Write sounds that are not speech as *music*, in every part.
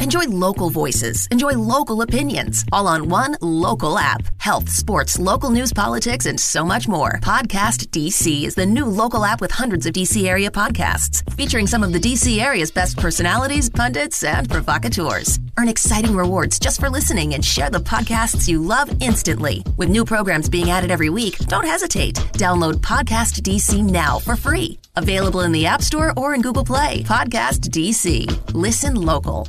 Enjoy local voices. Enjoy local opinions. All on one local app. Health, sports, local news, politics, and so much more. Podcast DC is the new local app with hundreds of DC area podcasts, featuring some of the DC area's best personalities, pundits, and provocateurs. Earn exciting rewards just for listening and share the podcasts you love instantly. With new programs being added every week, don't hesitate. Download Podcast DC now for free. Available in the App Store or in Google Play. Podcast DC. Listen local.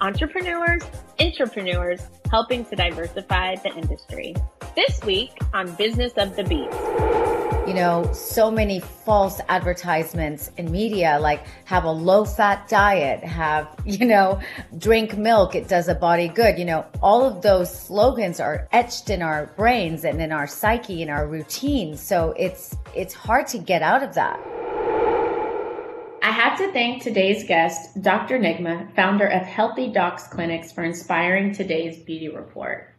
entrepreneurs, entrepreneurs helping to diversify the industry. This week on Business of the Beat. You know, so many false advertisements in media, like have a low fat diet, have, you know, drink milk, it does a body good. You know, all of those slogans are etched in our brains and in our psyche, in our routine. So it's, it's hard to get out of that. I have to thank today's guest, Dr. Nigma, founder of Healthy Docs Clinics, for inspiring today's beauty report.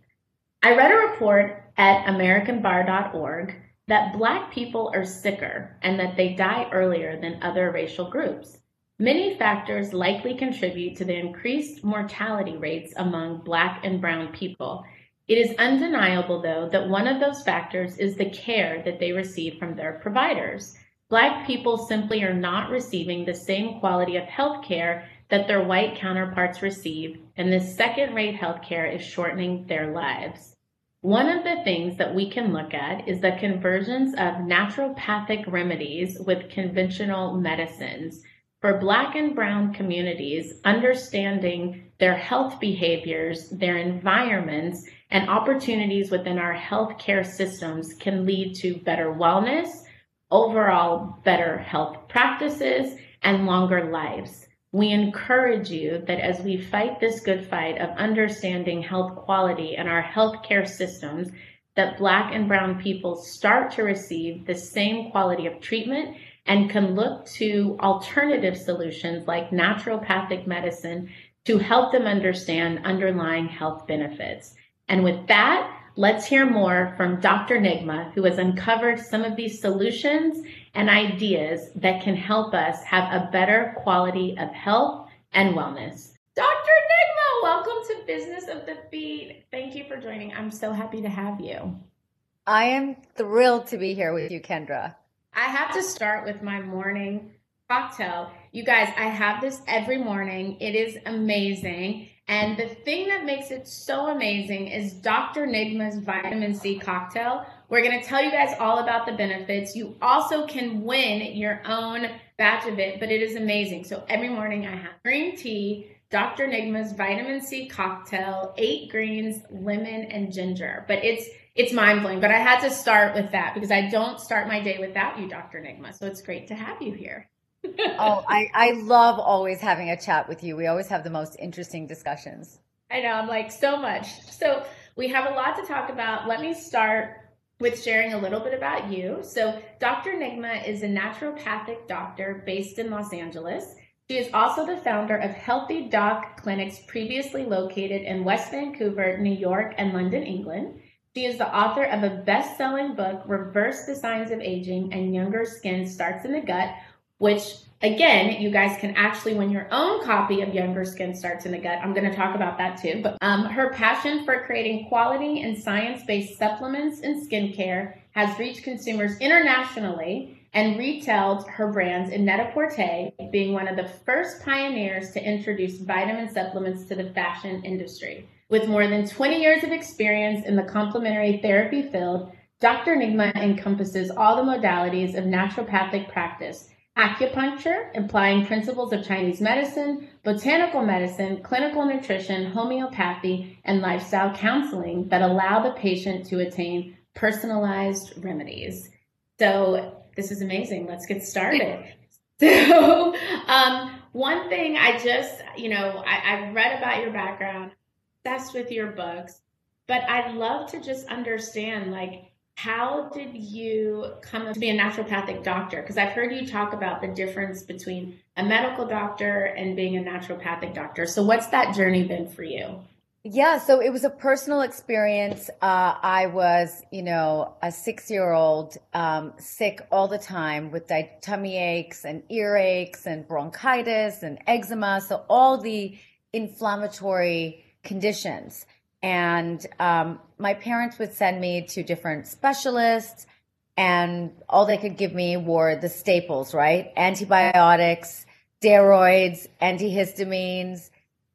I read a report at AmericanBar.org that Black people are sicker and that they die earlier than other racial groups. Many factors likely contribute to the increased mortality rates among Black and Brown people. It is undeniable, though, that one of those factors is the care that they receive from their providers. Black people simply are not receiving the same quality of health care that their white counterparts receive, and this second rate health care is shortening their lives. One of the things that we can look at is the convergence of naturopathic remedies with conventional medicines. For Black and Brown communities, understanding their health behaviors, their environments, and opportunities within our healthcare systems can lead to better wellness overall better health practices and longer lives. We encourage you that as we fight this good fight of understanding health quality and our healthcare systems, that Black and Brown people start to receive the same quality of treatment and can look to alternative solutions like naturopathic medicine to help them understand underlying health benefits. And with that, Let's hear more from Dr. Nigma, who has uncovered some of these solutions and ideas that can help us have a better quality of health and wellness. Dr. Nigma, welcome to Business of the Beat. Thank you for joining. I'm so happy to have you. I am thrilled to be here with you, Kendra. I have to start with my morning cocktail. You guys, I have this every morning. It is amazing. And the thing that makes it so amazing is Dr. Nigma's vitamin C cocktail. We're going to tell you guys all about the benefits. You also can win your own batch of it, but it is amazing. So every morning I have green tea, Dr. Nigma's vitamin C cocktail, eight greens, lemon, and ginger. But it's it's mind blowing. But I had to start with that because I don't start my day without you, Dr. Nigma. So it's great to have you here oh, *laughs* I, I love always having a chat with you. We always have the most interesting discussions. I know, I'm like so much. So we have a lot to talk about. Let me start with sharing a little bit about you. So Dr. Nigma is a naturopathic doctor based in Los Angeles. She is also the founder of Healthy Doc Clinics, previously located in West Vancouver, New York, and London, England. She is the author of a best selling book, Reverse the Signs of Aging and Younger Skin Starts in the Gut, which again, you guys can actually win your own copy of Younger Skin Starts in the Gut. I'm going to talk about that too. But um, her passion for creating quality and science based supplements and skincare has reached consumers internationally and retailed her brands in Net-a-Porter, being one of the first pioneers to introduce vitamin supplements to the fashion industry. With more than 20 years of experience in the complementary therapy field, Dr. Nigma encompasses all the modalities of naturopathic practice acupuncture, applying principles of Chinese medicine, botanical medicine, clinical nutrition, homeopathy, and lifestyle counseling that allow the patient to attain personalized remedies. So, this is amazing. Let's get started. *laughs* so, um, one thing I just, you know, I, I've read about your background, obsessed with your books, but I'd love to just understand, like, how did you come to be a naturopathic doctor? Because I've heard you talk about the difference between a medical doctor and being a naturopathic doctor. So, what's that journey been for you? Yeah, so it was a personal experience. Uh, I was, you know, a six year old, um, sick all the time with tummy aches and earaches and bronchitis and eczema. So, all the inflammatory conditions. And um, my parents would send me to different specialists, and all they could give me were the staples, right? Antibiotics, steroids, antihistamines,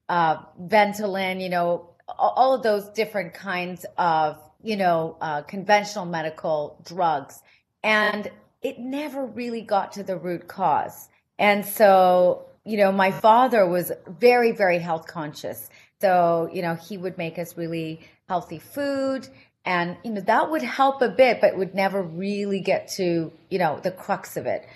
uh, Ventolin, you know, all of those different kinds of, you know, uh, conventional medical drugs. And it never really got to the root cause. And so, you know, my father was very, very health conscious. So, you know, he would make us really healthy food and, you know, that would help a bit, but would never really get to, you know, the crux of it.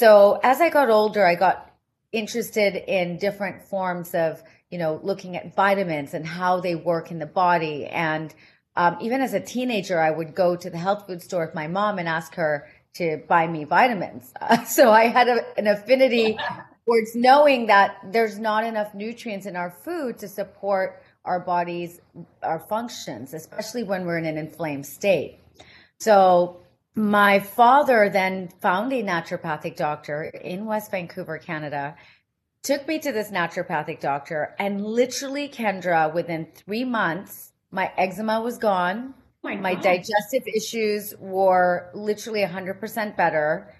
So as I got older, I got interested in different forms of, you know, looking at vitamins and how they work in the body. And um, even as a teenager, I would go to the health food store with my mom and ask her to buy me vitamins. Uh, *laughs* so I had a, an affinity *laughs* towards knowing that there's not enough nutrients in our food to support our bodies, our functions, especially when we're in an inflamed state. So my father then found a naturopathic doctor in West Vancouver, Canada, took me to this naturopathic doctor, and literally, Kendra, within three months, my eczema was gone. my, my digestive issues were literally 100% better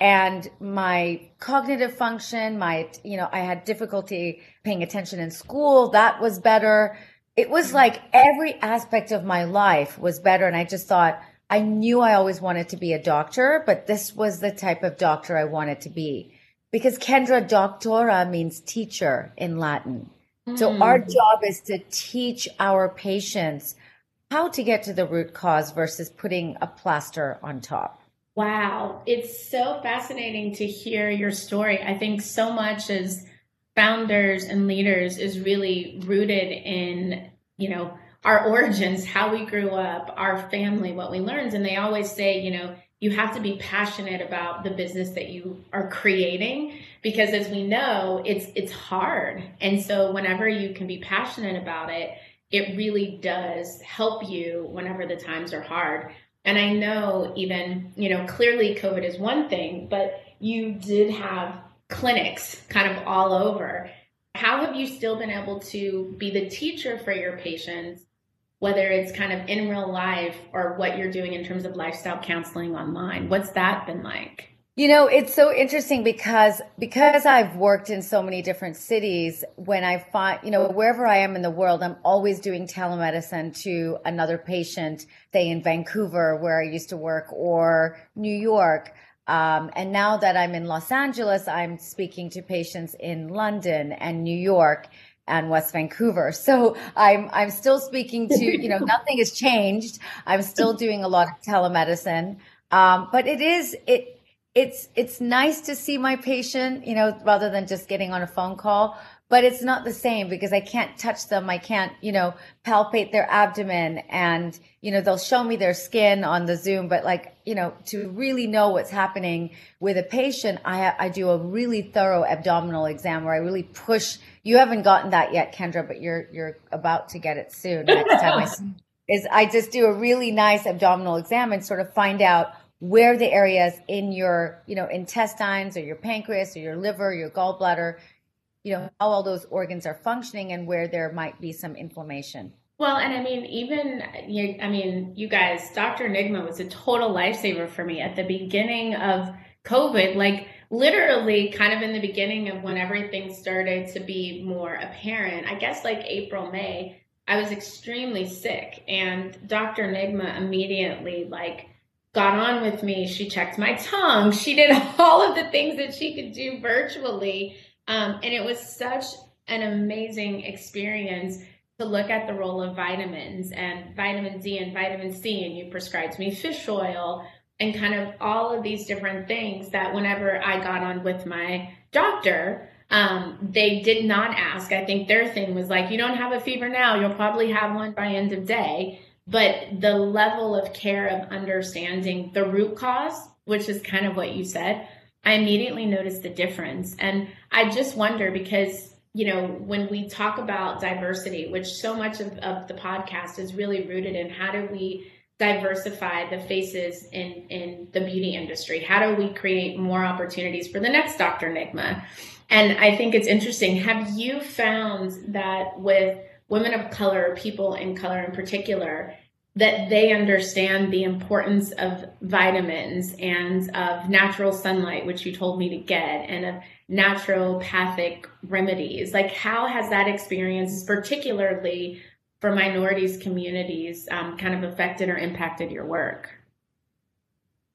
and my cognitive function my you know i had difficulty paying attention in school. That was better. It was like every aspect of my life was better. And i just thought i knew i always wanted to be a doctor but this was the type of doctor i wanted to be. Because kendra doctora means teacher in latin. Mm. so our job is to teach our patients how to get to the root cause versus putting a plaster on top Wow, it's so fascinating to hear your story. I think so much as founders and leaders is really rooted in, you know, our origins, how we grew up, our family, what we learned. And they always say, you know, you have to be passionate about the business that you are creating because as we know, it's it's hard. And so whenever you can be passionate about it, it really does help you whenever the times are hard. And I know even, you know, clearly COVID is one thing, but you did have clinics kind of all over. How have you still been able to be the teacher for your patients, whether it's kind of in real life or what you're doing in terms of lifestyle counseling online? What's that been like? You know, it's so interesting because because I've worked in so many different cities, when I find, you know, wherever I am in the world, I'm always doing telemedicine to another patient, say in Vancouver where I used to work or New York. Um, and now that I'm in Los Angeles, I'm speaking to patients in London and New York and West Vancouver. So I'm I'm still speaking to, you know, *laughs* nothing has changed. I'm still doing a lot of telemedicine. Um, but it is it it's it's nice to see my patient, you know, rather than just getting on a phone call. But it's not the same because I can't touch them. I can't, you know, palpate their abdomen and, you know, they'll show me their skin on the Zoom. But like, you know, to really know what's happening with a patient, I, I do a really thorough abdominal exam where I really push. You haven't gotten that yet, Kendra, but you're, you're about to get it soon. Next time I *laughs* see is I just do a really nice abdominal exam and sort of find out where the areas in your, you know, intestines or your pancreas or your liver, your gallbladder, you know, how all those organs are functioning and where there might be some inflammation. Well, and I mean, even you, I mean, you guys, Dr. Nigma was a total lifesaver for me at the beginning of COVID. Like literally, kind of in the beginning of when everything started to be more apparent. I guess like April, May. I was extremely sick and Dr. Nigma immediately like got on with me. She checked my tongue. She did *laughs* all of the things that she could do virtually. Um, and it was such an amazing experience to look at the role of vitamins and vitamin D and vitamin C. And you prescribed me fish oil and kind of all of these different things that whenever I got on with my doctor, um, they did not ask. I think their thing was like, you don't have a fever now, you'll probably have one by end of day. But the level of care of understanding the root cause, which is kind of what you said, I immediately noticed the difference. And I just wonder because, you know, when we talk about diversity, which so much of, of the podcast is really rooted in how do we diversify the faces in, in the beauty industry? How do we create more opportunities for the next Dr. Nigma? And I think it's interesting. Have you found that with women of color, people in color in particular, that they understand the importance of vitamins and of natural sunlight, which you told me to get, and of naturopathic remedies. Like, how has that experience, particularly for minorities communities, um, kind of affected or impacted your work?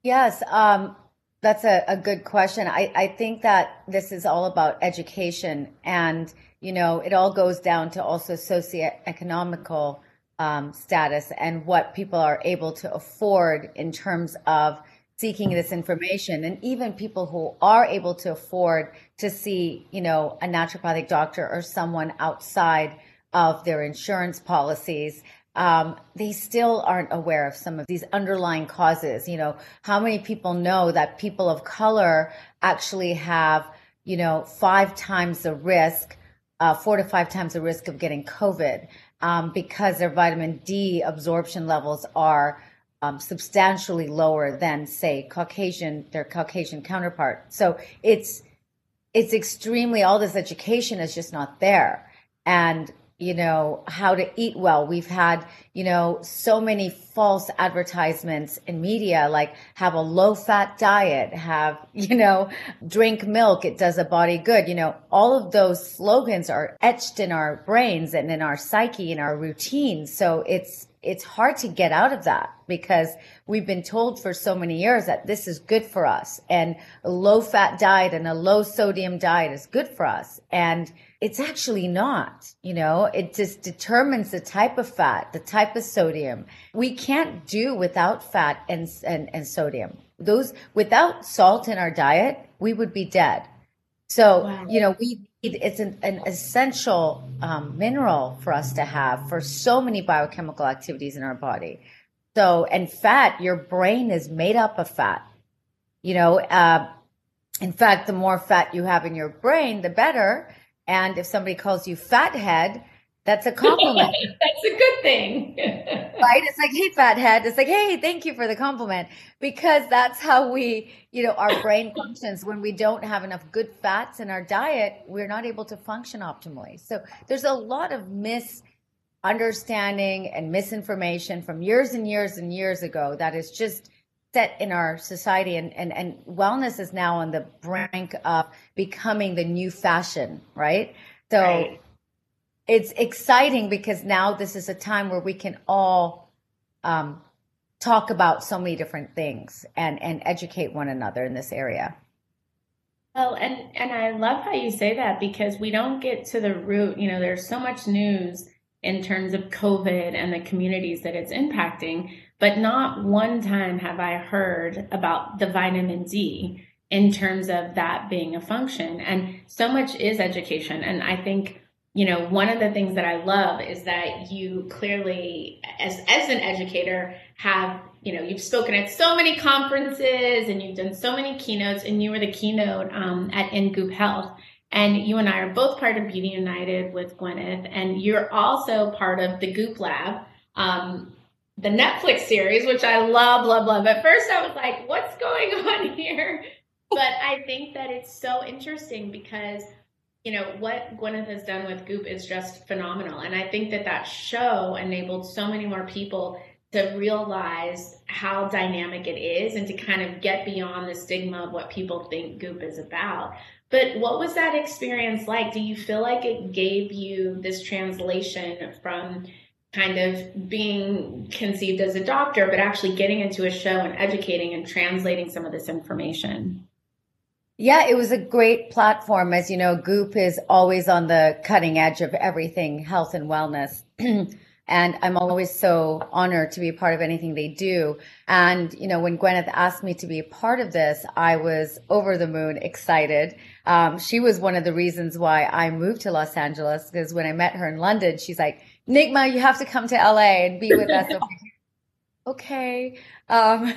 Yes, um, that's a, a good question. I, I think that this is all about education and, you know, it all goes down to also socioeconomical um, status and what people are able to afford in terms of seeking this information. And even people who are able to afford to see, you know, a naturopathic doctor or someone outside of their insurance policies um, they still aren't aware of some of these underlying causes. You know, how many people know that people of color actually have, you know, five times the risk, uh, four to five times the risk of getting COVID um, because their vitamin D absorption levels are um, substantially lower than, say, Caucasian, their Caucasian counterpart. So it's it's extremely all this education is just not there, and you know, how to eat well. We've had, you know, so many false advertisements in media, like have a low fat diet, have, *laughs* you know, drink milk. It does a body good. You know, all of those slogans are etched in our brains and in our psyche, in our routine. So it's, it's hard to get out of that because we've been told for so many years that this is good for us and a low fat diet and a low sodium diet is good for us. And it's actually not, you know, it just determines the type of fat, the type of sodium. We can't do without fat and, and, and sodium. Those without salt in our diet, we would be dead. So, wow. you know, we it's an, an essential um, mineral for us to have for so many biochemical activities in our body. So, and fat, your brain is made up of fat. You know, uh, in fact, the more fat you have in your brain, the better. And if somebody calls you fathead, that's a compliment. *laughs* that's a good thing. *laughs* right? It's like, hey, fathead. It's like, hey, thank you for the compliment. Because that's how we, you know, our brain functions. When we don't have enough good fats in our diet, we're not able to function optimally. So there's a lot of misunderstanding and misinformation from years and years and years ago that is just set in our society and, and, and wellness is now on the brink of becoming the new fashion, right? So right it's exciting because now this is a time where we can all um, talk about so many different things and and educate one another in this area. Well, and and I love how you say that because we don't get to the root. You know, there's so much news in terms of COVID and the communities that it's impacting, but not one time have I heard about the vitamin D in terms of that being a function. And so much is education, and I think you know, one of the things that I love is that you clearly, as, as an educator, have, you know, you've spoken at so many conferences and you've done so many keynotes and you were the keynote um, at In Goop Health. And you and I are both part of Beauty United with Gwyneth, and you're also part of the Goop Lab, um, the Netflix series, which I love, love, love. At first, I was like, what's going *laughs* on here? But I think that it's so interesting because you know what Gwyneth has done with Goop is just phenomenal, and I think that that show enabled so many more people to realize how dynamic it is and to kind of get beyond the stigma of what people think Goop is about. But what was that experience like? Do you feel like it gave you this translation from kind of being conceived as a doctor, but actually getting into a show and educating and translating some of this information. Yeah, it was a great platform. As you know, Goop is always on the cutting edge of everything health and wellness. *clears throat* and I'm always so honored to be a part of anything they do. And, you know, when Gwyneth asked me to be a part of this, I was over the moon excited. Um, she was one of the reasons why I moved to Los Angeles because when I met her in London, she's like, Nigma, you have to come to LA and be with us. *laughs* okay. Um,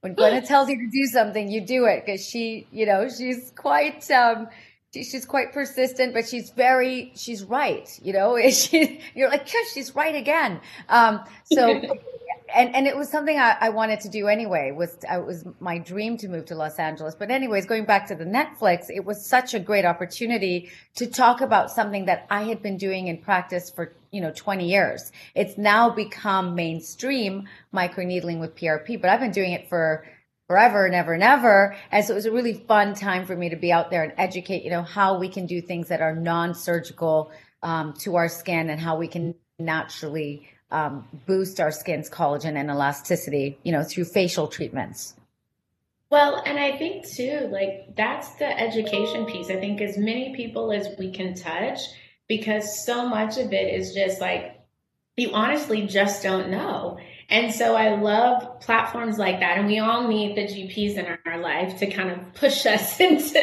when Gwyneth tells you to do something, you do it because she, you know, she's quite, um, she's quite persistent, but she's very, she's right. You know, *laughs* she, you're like, she's right again. Um, so *laughs* and and it was something I, I, wanted to do anyway. Was it was my dream to move to Los Angeles. But anyways, going back to the Netflix, it was such a great opportunity to talk about something that I had been doing in practice for you know 20 years. It's now become mainstream microneedling with PRP, but I've been doing it for forever and ever and ever. And so it was a really fun time for me to be out there and educate, you know, how we can do things that are non-surgical um, to our skin and how we can naturally um, boost our skin's collagen and elasticity, you know, through facial treatments. Well, and I think too, like that's the education piece. I think as many people as we can touch, because so much of it is just like you honestly just don't know. And so I love platforms like that. And we all need the GPs in our life to kind of push *laughs* us into,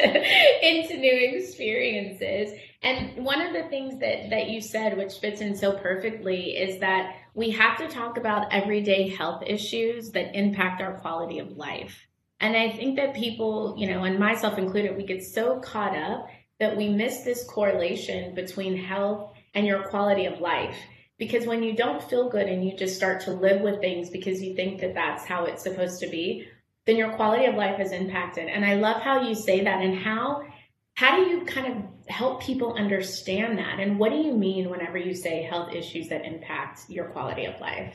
into new experiences. And one of the things that, that you said, which fits in so perfectly, is that we have to talk about everyday health issues that impact our quality of life. And I think that people, you know, and myself included, we get so caught up that we miss this correlation between health and your quality of life. Because when you don't feel good and you just start to live with things because you think that that's how it's supposed to be, then your quality of life is impacted. And I love how you say that and how how do you kind of help people understand that? And what do you mean whenever you say health issues that impact your quality of life?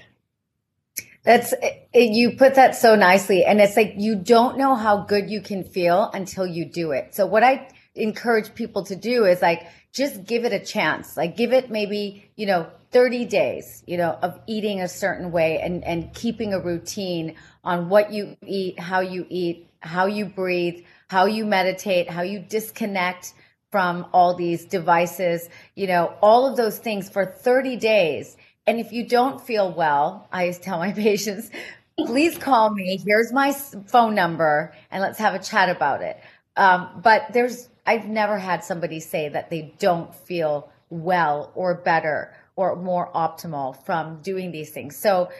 That's you put that so nicely. And it's like you don't know how good you can feel until you do it. So what I encourage people to do is like just give it a chance. Like give it maybe, you know, 30 days, you know, of eating a certain way and and keeping a routine on what you eat, how you eat, how you breathe, how you meditate, how you disconnect from all these devices, you know, all of those things for 30 days. And if you don't feel well, I tell my *laughs* patients, please call me. Here's my phone number and let's have a chat about it. Um, but there's, I've never had somebody say that they don't feel well or better or more optimal from doing these things. So,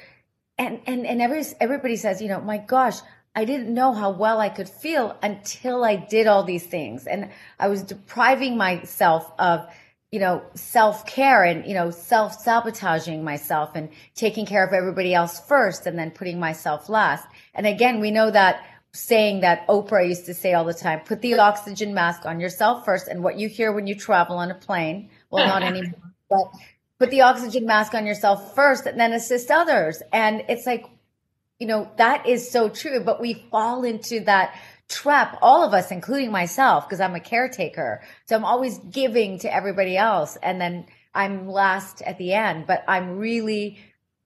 and, and, and every, everybody says, you know, my gosh, I didn't know how well I could feel until I did all these things. And I was depriving myself of, you know, self care and, you know, self sabotaging myself and taking care of everybody else first and then putting myself last. And again, we know that saying that Oprah used to say all the time, put the oxygen mask on yourself first. And what you hear when you travel on a plane, well, not anymore, but put the oxygen mask on yourself first and then assist others. And it's like, you know, that is so true, but we fall into that trap, all of us, including myself, because I'm a caretaker. So I'm always giving to everybody else. And then I'm last at the end, but I'm really,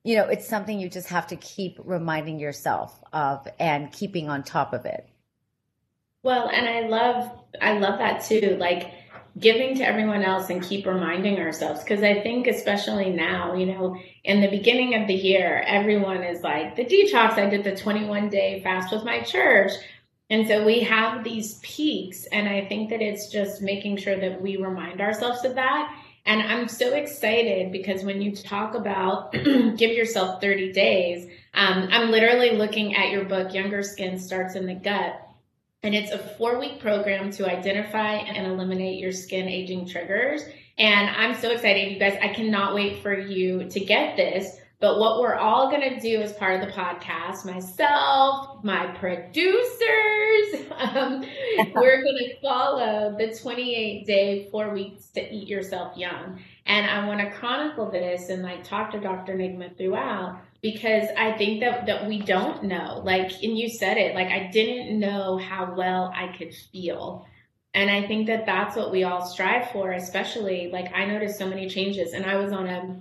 you know, it's something you just have to keep reminding yourself of and keeping on top of it. Well, and I love, I love that too. Like, giving to everyone else and keep reminding ourselves. Because I think, especially now, you know, in the beginning of the year, everyone is like, the detox, I did the 21 day fast with my church. And so we have these peaks. And I think that it's just making sure that we remind ourselves of that. And I'm so excited because when you talk about *clears throat* give yourself 30 days, um, I'm literally looking at your book, Younger Skin Starts in the Gut and it's a four week program to identify and eliminate your skin aging triggers. And I'm so excited, you guys. I cannot wait for you to get this. But what we're all going to do as part of the podcast, myself, my producers, um, *laughs* we're going to follow the 28 day, four weeks to eat yourself young. And I want to chronicle this and like talk to Dr. Nigma throughout because I think that that we don't know. Like, and you said it, like I didn't know how well I could feel. And I think that that's what we all strive for, especially like I noticed so many changes and I was on a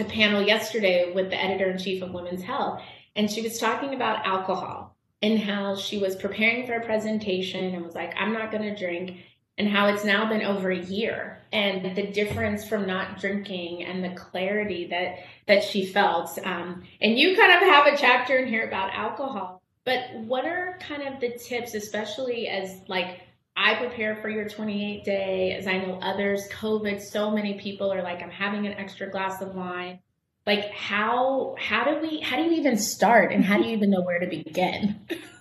a panel yesterday with the editor in chief of Women's Health, and she was talking about alcohol and how she was preparing for a presentation and was like, I'm not going to drink, and how it's now been over a year and the difference from not drinking and the clarity that that she felt. Um, and you kind of have a chapter in here about alcohol, but what are kind of the tips, especially as like I prepare for your 28 day, as I know others, COVID, so many people are like, I'm having an extra glass of wine. Like how how do we how do you even start and how do you even know where to begin? *laughs*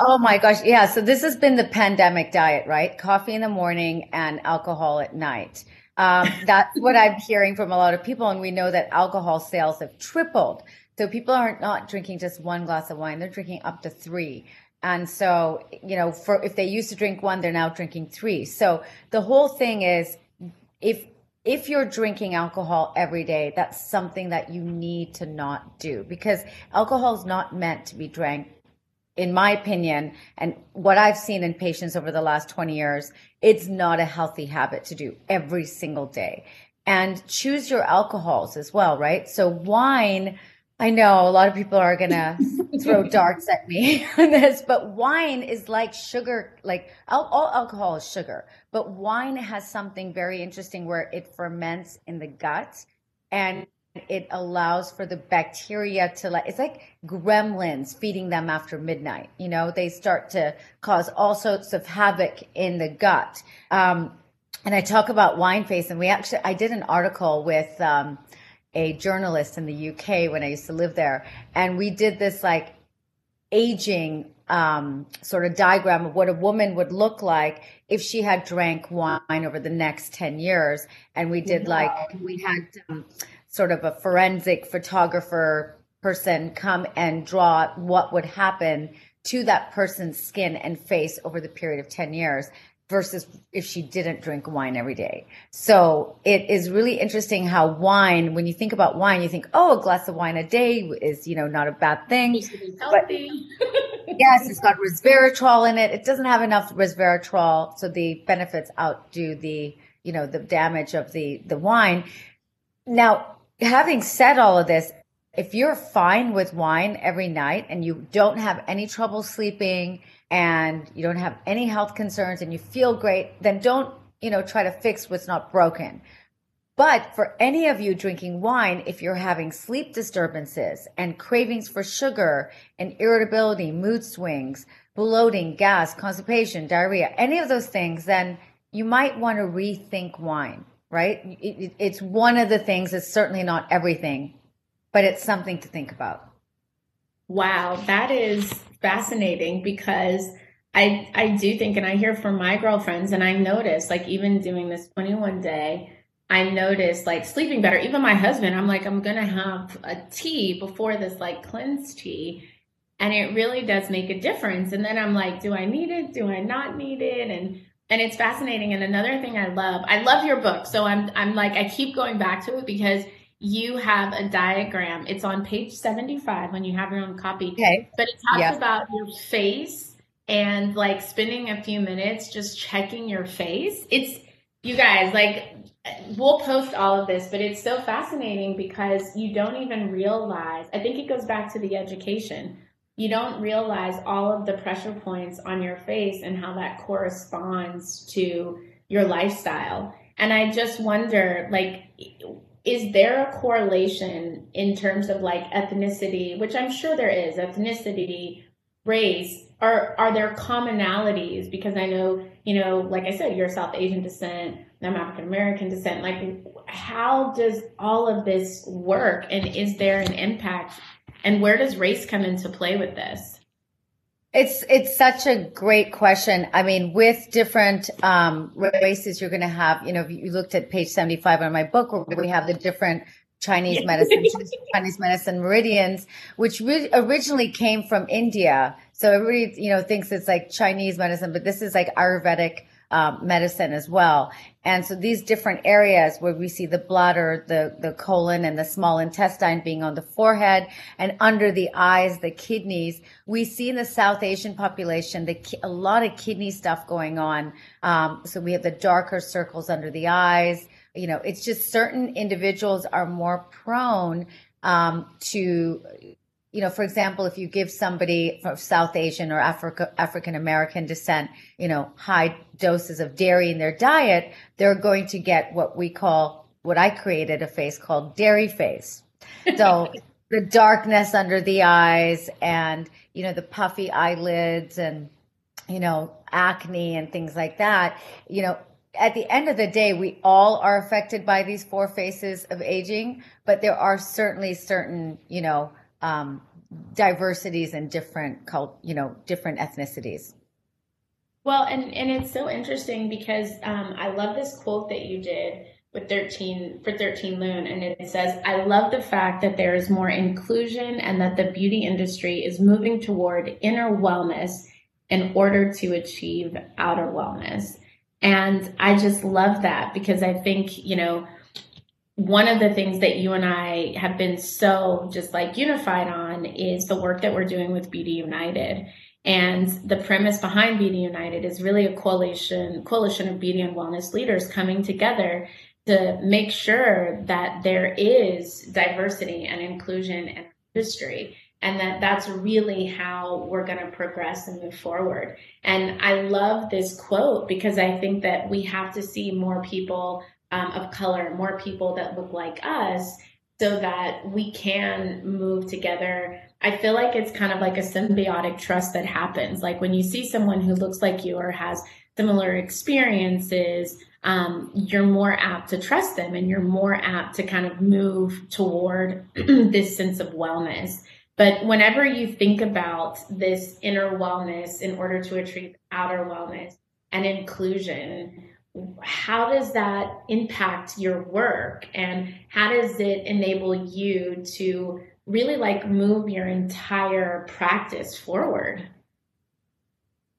oh my gosh. Yeah. So this has been the pandemic diet, right? Coffee in the morning and alcohol at night. Um, that's what I'm *laughs* hearing from a lot of people. And we know that alcohol sales have tripled. So people are not drinking just one glass of wine. They're drinking up to three. And so, you know, for if they used to drink one, they're now drinking three. So the whole thing is if if you're drinking alcohol every day, that's something that you need to not do because alcohol is not meant to be drank in my opinion, and what I've seen in patients over the last 20 years, it's not a healthy habit to do every single day. And choose your alcohols as well, right? So wine, I know a lot of people are going *laughs* to throw darts at me *laughs* on this, but wine is like sugar, like all alcohol is sugar, but wine has something very interesting where it ferments in the gut and it allows for the bacteria to like it's like gremlins feeding them after midnight you know? They start to cause all sorts of havoc in the gut. Um, and i talk about wine face and we actually i did an article with um, a journalist in the uk when i used to live there and we did this like aging um, sort of diagram of what a woman would look like if she had drank wine over the next 10 years and we did like we had um, sort of a forensic photographer person come and draw what would happen to that person's skin and face over the period of 10 years versus if she didn't drink wine every day. So it is really interesting how wine, when you think about wine, you think, oh, a glass of wine a day is, you know, not a bad thing. But, *laughs* yes, it's got resveratrol in it. It doesn't have enough resveratrol. So the benefits outdo the, you know, the damage of the, the wine. Now, having said all of this, if you're fine with wine every night and you don't have any trouble sleeping and you don't have any health concerns and you feel great, then don't, you know, try to fix what's not broken. But for any of you drinking wine, if you're having sleep disturbances and cravings for sugar and irritability, mood swings, bloating, gas, constipation, diarrhea, any of those things, then you might want to rethink wine right? It, it's one of the things. It's certainly not everything, but it's something to think about. Wow, that is fascinating because I I do think, and I hear from my girlfriends, and I notice, like even doing this 21 day, I noticed like sleeping better. Even my husband, I'm like, I'm gonna have a tea before this like cleanse tea. And it really does make a difference. And then I'm like, do I need it? Do I not need it? And and it's fascinating. And another thing I love, I love your book. So I'm I'm like I keep going back to it because you have a diagram. It's on page 75 when you have your own copy. Okay. But it talks yeah. about your face and like spending a few minutes just checking your face. It's you guys like we'll post all of this, but it's so fascinating because you don't even realize. I think it goes back to the education you don't realize all of the pressure points on your face and how that corresponds to your lifestyle. And I just wonder, like, is there a correlation in terms of like ethnicity, which I'm sure there is, ethnicity, race, are are there commonalities? Because I know, you know, like I said, you're South Asian descent, I'm African American descent. Like, how does all of this work, and is there an impact and where does race come into play with this? It's it's such a great question. I mean, with different um, races, you're going to have, you know, if you looked at page 75 on my book, where we have the different Chinese medicine, *laughs* Chinese medicine meridians, which re- originally came from India. So everybody, you know, thinks it's like Chinese medicine, but this is like Ayurvedic um, medicine as well. And so these different areas where we see the bladder, the, the colon and the small intestine being on the forehead and under the eyes, the kidneys, we see in the South Asian population, the, a lot of kidney stuff going on. Um, so we have the darker circles under the eyes. you know, it's just certain individuals are more prone um, to, you know, for example, if you give somebody of South Asian or Africa, African American descent, you know, high doses of dairy in their diet, they're going to get what we call, what I created a face called dairy face. *laughs* So the darkness under the eyes and, you know, the puffy eyelids and, you know, acne and things like that, you know, at the end of the day, we all are affected by these four phases of aging, but there are certainly certain, you know, um, diversities and different cult, you know, different ethnicities. Well, and and it's so interesting because um, I love this quote that you did with 13 for 13 Lune and it says, "I love the fact that there is more inclusion and that the beauty industry is moving toward inner wellness in order to achieve outer wellness." And I just love that because I think, you know, one of the things that you and I have been so just like unified on is the work that we're doing with Beauty United. And the premise behind Beauty United is really a coalition, coalition of beauty and wellness leaders coming together to make sure that there is diversity and inclusion in industry and that that's really how we're going to progress and move forward. And I love this quote because I think that we have to see more people um, of color, more people that look like us, so that we can move together. I feel like it's kind of like a symbiotic trust that happens. Like when you see someone who looks like you or has similar experiences, um, you're more apt to trust them and you're more apt to kind of move toward *clears throat* this sense of wellness. But whenever you think about this inner wellness in order to achieve outer wellness and inclusion, how does that impact your work and how does it enable you to really like move your entire practice forward?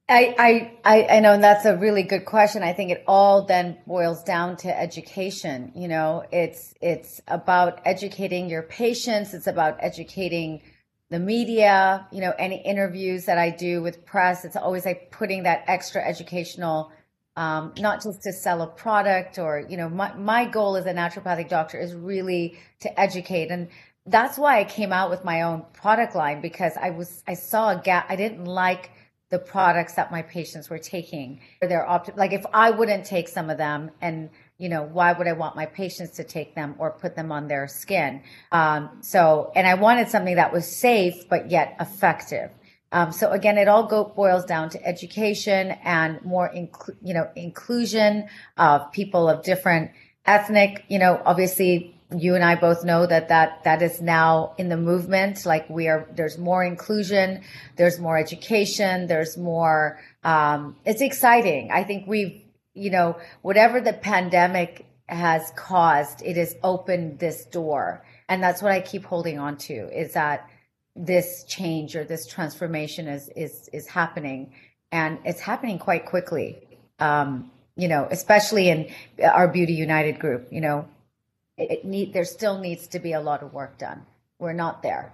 I, I, I know that's a really good question. I think it all then boils down to education. You know, it's, it's about educating your patients. It's about educating the media, you know, any interviews that I do with press, it's always like putting that extra educational, um, not just to sell a product or, you know, my, my goal as a naturopathic doctor is really to educate. And that's why I came out with my own product line because I was, I saw a gap. I didn't like the products that my patients were taking. They're opt- like if I wouldn't take some of them and you know, why would I want my patients to take them or put them on their skin? Um, so, and I wanted something that was safe, but yet effective. Um, so again, it all go, boils down to education and more, you know, inclusion of people of different ethnic, you know, obviously you and I both know that that, that is now in the movement. Like we are, there's more inclusion, there's more education, there's more, um, it's exciting. I think we've, you know, whatever the pandemic has caused, it has opened this door. And that's what I keep holding on to is that this change or this transformation is, is, is happening and it's happening quite quickly. Um, you know, especially in our Beauty United group, you know, it, need, there still needs to be a lot of work done. We're not there.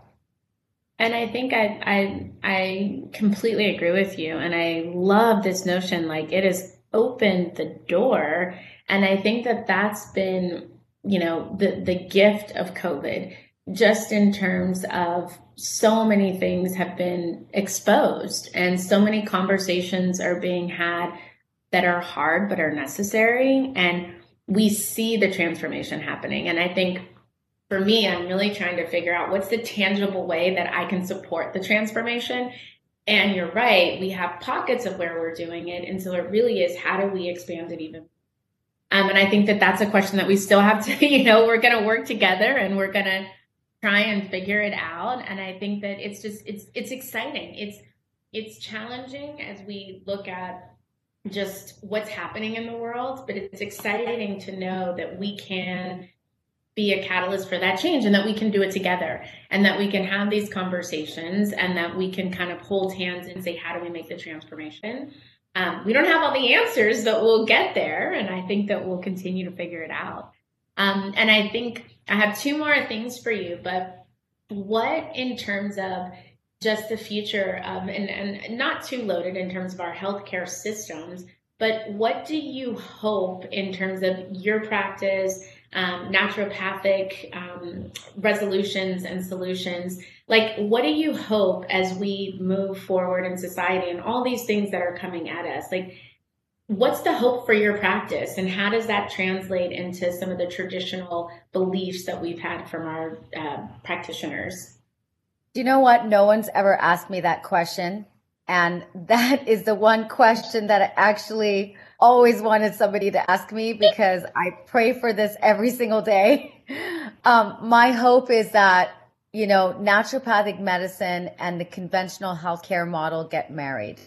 And I think I, I I completely agree with you, and I love this notion. Like it has opened the door. And I think that that's been, you know, the, the gift of COVID, just in terms of so many things have been exposed and so many conversations are being had that are hard but are necessary. And we see the transformation happening. And I think for me, I'm really trying to figure out what's the tangible way that I can support the transformation and you're right, we have pockets of where we're doing it. And so it really is how do we expand it even? Um, and I think that that's a question that we still have to, *laughs* you know, we're going to work together and we're going to try and figure it out. And I think that it's just, it's, it's exciting. It's, it's challenging as we look at just what's happening in the world, but it's exciting to know that we can be a catalyst for that change and that we can do it together and that we can have these conversations and that we can kind of hold hands and say, how do we make the transformation? Um, we don't have all the answers, but we'll get there. And I think that we'll continue to figure it out. Um, and I think I have two more things for you, but what in terms of just the future of, and, and not too loaded in terms of our healthcare systems, but what do you hope in terms of your practice, um, naturopathic um, resolutions and solutions? Like, what do you hope as we move forward in society and all these things that are coming at us? Like, what's the hope for your practice and how does that translate into some of the traditional beliefs that we've had from our uh, practitioners? Do you know what? No one's ever asked me that question and *laughs* that is the one question that i actually always wanted somebody to ask me because i pray for this every single day. *laughs* Um, my hope is that you know naturopathic medicine and the conventional healthcare model get married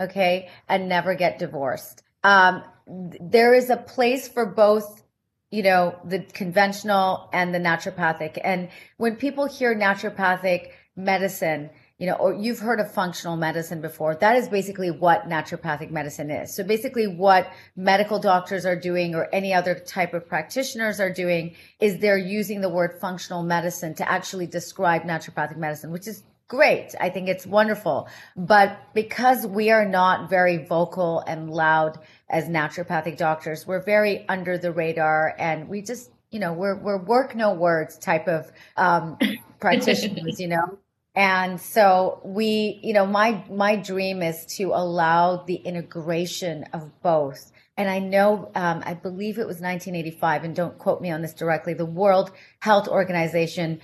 okay, and never get divorced. Um, there is a place for both, you know, the conventional and the naturopathic. And when people hear naturopathic medicine, you know, or you've heard of functional medicine before. That is basically what naturopathic medicine is. So basically what medical doctors are doing or any other type of practitioners are doing is they're using the word functional medicine to actually describe naturopathic medicine, which is great. I think it's wonderful. But because we are not very vocal and loud as naturopathic doctors, we're very under the radar and we just, you know, we're, we're work no words type of um, *laughs* practitioners, you know. And so we, you know, my my dream is to allow the integration of both. And I know, um, I believe it was 1985, and don't quote me on this directly. The World Health Organization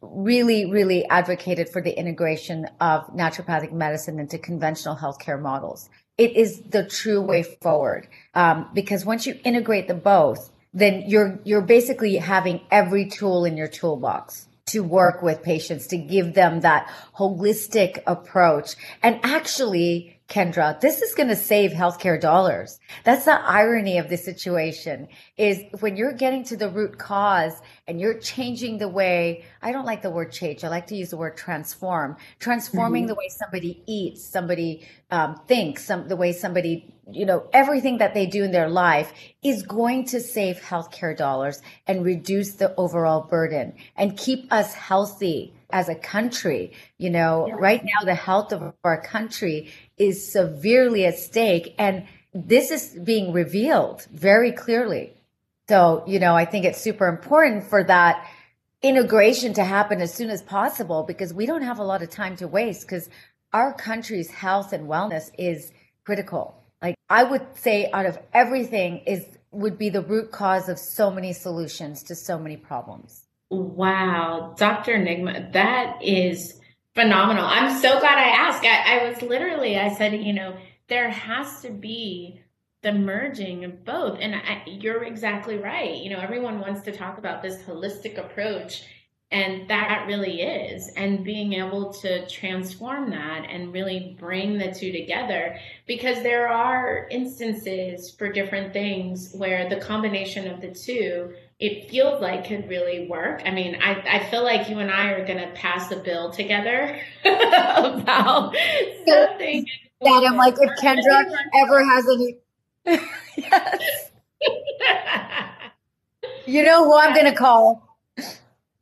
really, really advocated for the integration of naturopathic medicine into conventional healthcare models. It is the true way forward um, because once you integrate the both, then you're you're basically having every tool in your toolbox to work with patients to give them that holistic approach and actually Kendra, this is going to save healthcare dollars. That's the irony of the situation is when you're getting to the root cause and you're changing the way, I don't like the word change. I like to use the word transform, transforming mm-hmm. the way somebody eats, somebody um, thinks, some, the way somebody, you know, everything that they do in their life is going to save healthcare dollars and reduce the overall burden and keep us healthy as a country. You know, yeah. right now the health of our country is severely at stake. And this is being revealed very clearly. So, you know, I think it's super important for that integration to happen as soon as possible because we don't have a lot of time to waste because our country's health and wellness is critical. I would say out of everything is would be the root cause of so many solutions to so many problems. Wow, Dr. Nigma, that is phenomenal. I'm so glad I asked. I, I was literally, I said, you know, there has to be the merging of both. And I, you're exactly right. You know, everyone wants to talk about this holistic approach, and that really is. And being able to transform that and really bring the two together, because there are instances for different things where the combination of the two it feels like could really work. I mean, I, I feel like you and I are going to pass a bill together *laughs* about something. That I'm like, if Kendra ever has any. *laughs* yes. you know who I'm going to call.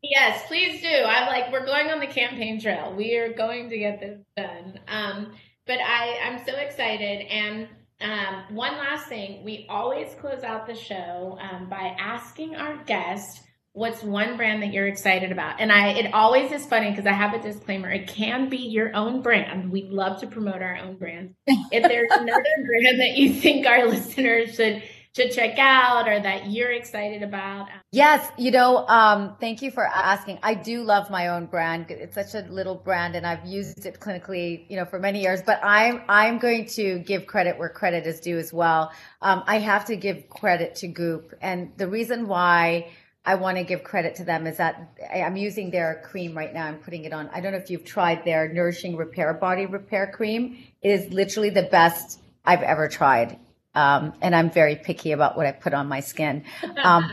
Yes, please do. I'm like, we're going on the campaign trail. We are going to get this done. Um, but I, I'm so excited. And um, one last thing, we always close out the show um, by asking our guest what's one brand that you're excited about and i it always is funny because i have a disclaimer it can be your own brand we love to promote our own brand if there's another *laughs* brand that you think our listeners should to check out or that you're excited about? Yes, you know, um, thank you for asking. I do love my own brand. It's such a little brand and I've used it clinically, you know, for many years, but I'm, I'm going to give credit where credit is due as well. Um, I have to give credit to Goop. And the reason why I want to give credit to them is that I'm using their cream right now. I'm putting it on. I don't know if you've tried their Nourishing Repair Body Repair Cream. It is literally the best I've ever tried. Um, and I'm very picky about what I put on my skin. Um,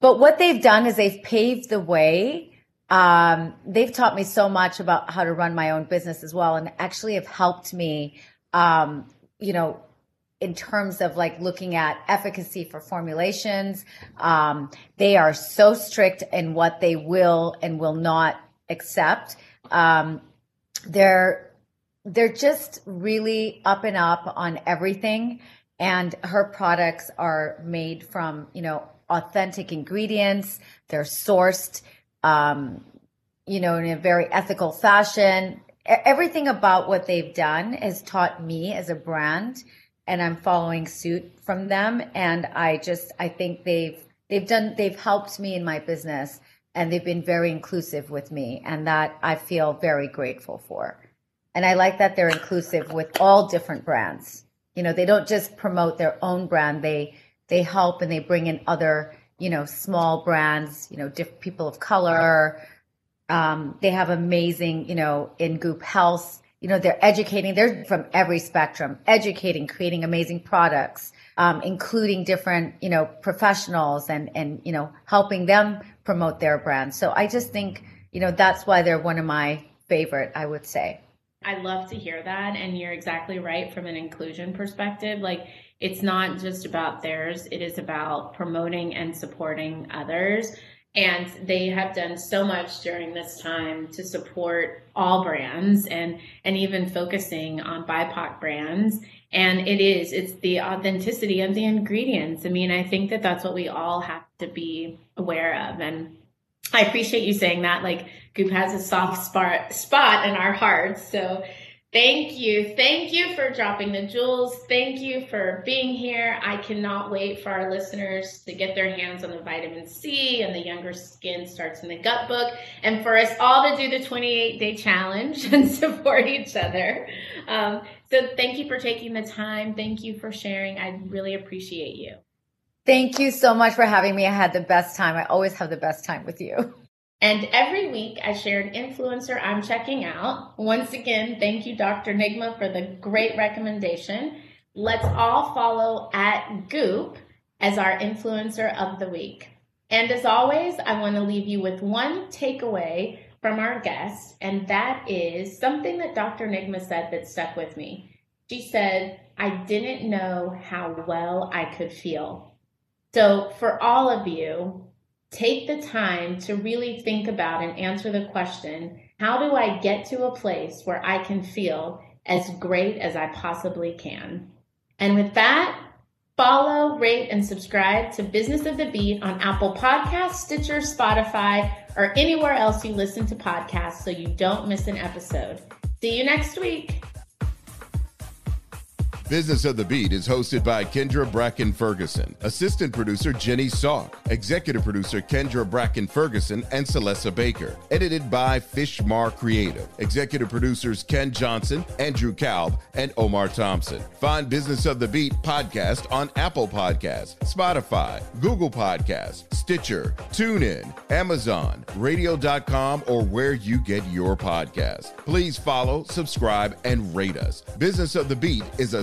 but what they've done is they've paved the way. Um, they've taught me so much about how to run my own business as well, and actually have helped me, um, you know, in terms of like looking at efficacy for formulations. Um, they are so strict in what they will and will not accept. Um, they're they're just really up and up on everything. And her products are made from, you know, authentic ingredients. They're sourced, um, you know, in a very ethical fashion. Everything about what they've done has taught me as a brand and I'm following suit from them. And I just, I think they've, they've done, they've helped me in my business and they've been very inclusive with me. And that I feel very grateful for. And I like that they're inclusive with all different brands. You know, they don't just promote their own brand. They, they help and they bring in other, you know, small brands, you know, different people of color. Um, they have amazing, you know, in Goop Health, you know, they're educating, they're from every spectrum, educating, creating amazing products, um, including different, you know, professionals and, and, you know, helping them promote their brand. So I just think, you know, that's why they're one of my favorite, I would say. I love to hear that. And you're exactly right from an inclusion perspective. Like, it's not just about theirs, it is about promoting and supporting others. And they have done so much during this time to support all brands and, and even focusing on BIPOC brands. And it is, it's the authenticity of the ingredients. I mean, I think that that's what we all have to be aware of. And I appreciate you saying that. Like Goop has a soft spot spot in our hearts. So thank you. Thank you for dropping the jewels. Thank you for being here. I cannot wait for our listeners to get their hands on the vitamin C and the younger skin starts in the gut book and for us all to do the 28 day challenge *laughs* and support each other. Um, so thank you for taking the time. Thank you for sharing. I really appreciate you. Thank you so much for having me. I had the best time. I always have the best time with you. And every week I share an influencer I'm checking out. Once again, thank you, Dr. Nigma, for the great recommendation. Let's all follow at Goop as our influencer of the week. And as always, I want to leave you with one takeaway from our guest, and that is something that Dr. Nigma said that stuck with me. She said, I didn't know how well I could feel so, for all of you, take the time to really think about and answer the question how do I get to a place where I can feel as great as I possibly can? And with that, follow, rate, and subscribe to Business of the Beat on Apple Podcasts, Stitcher, Spotify, or anywhere else you listen to podcasts so you don't miss an episode. See you next week. Business of the Beat is hosted by Kendra Bracken Ferguson, assistant producer Jenny Salk, executive producer Kendra Bracken Ferguson and Celessa Baker, edited by Fishmar Creative, executive producers Ken Johnson, Andrew Kalb, and Omar Thompson. Find Business of the Beat podcast on Apple Podcasts, Spotify, Google Podcasts, Stitcher, TuneIn, Amazon, radio.com, or where you get your podcast. Please follow, subscribe, and rate us. Business of the Beat is a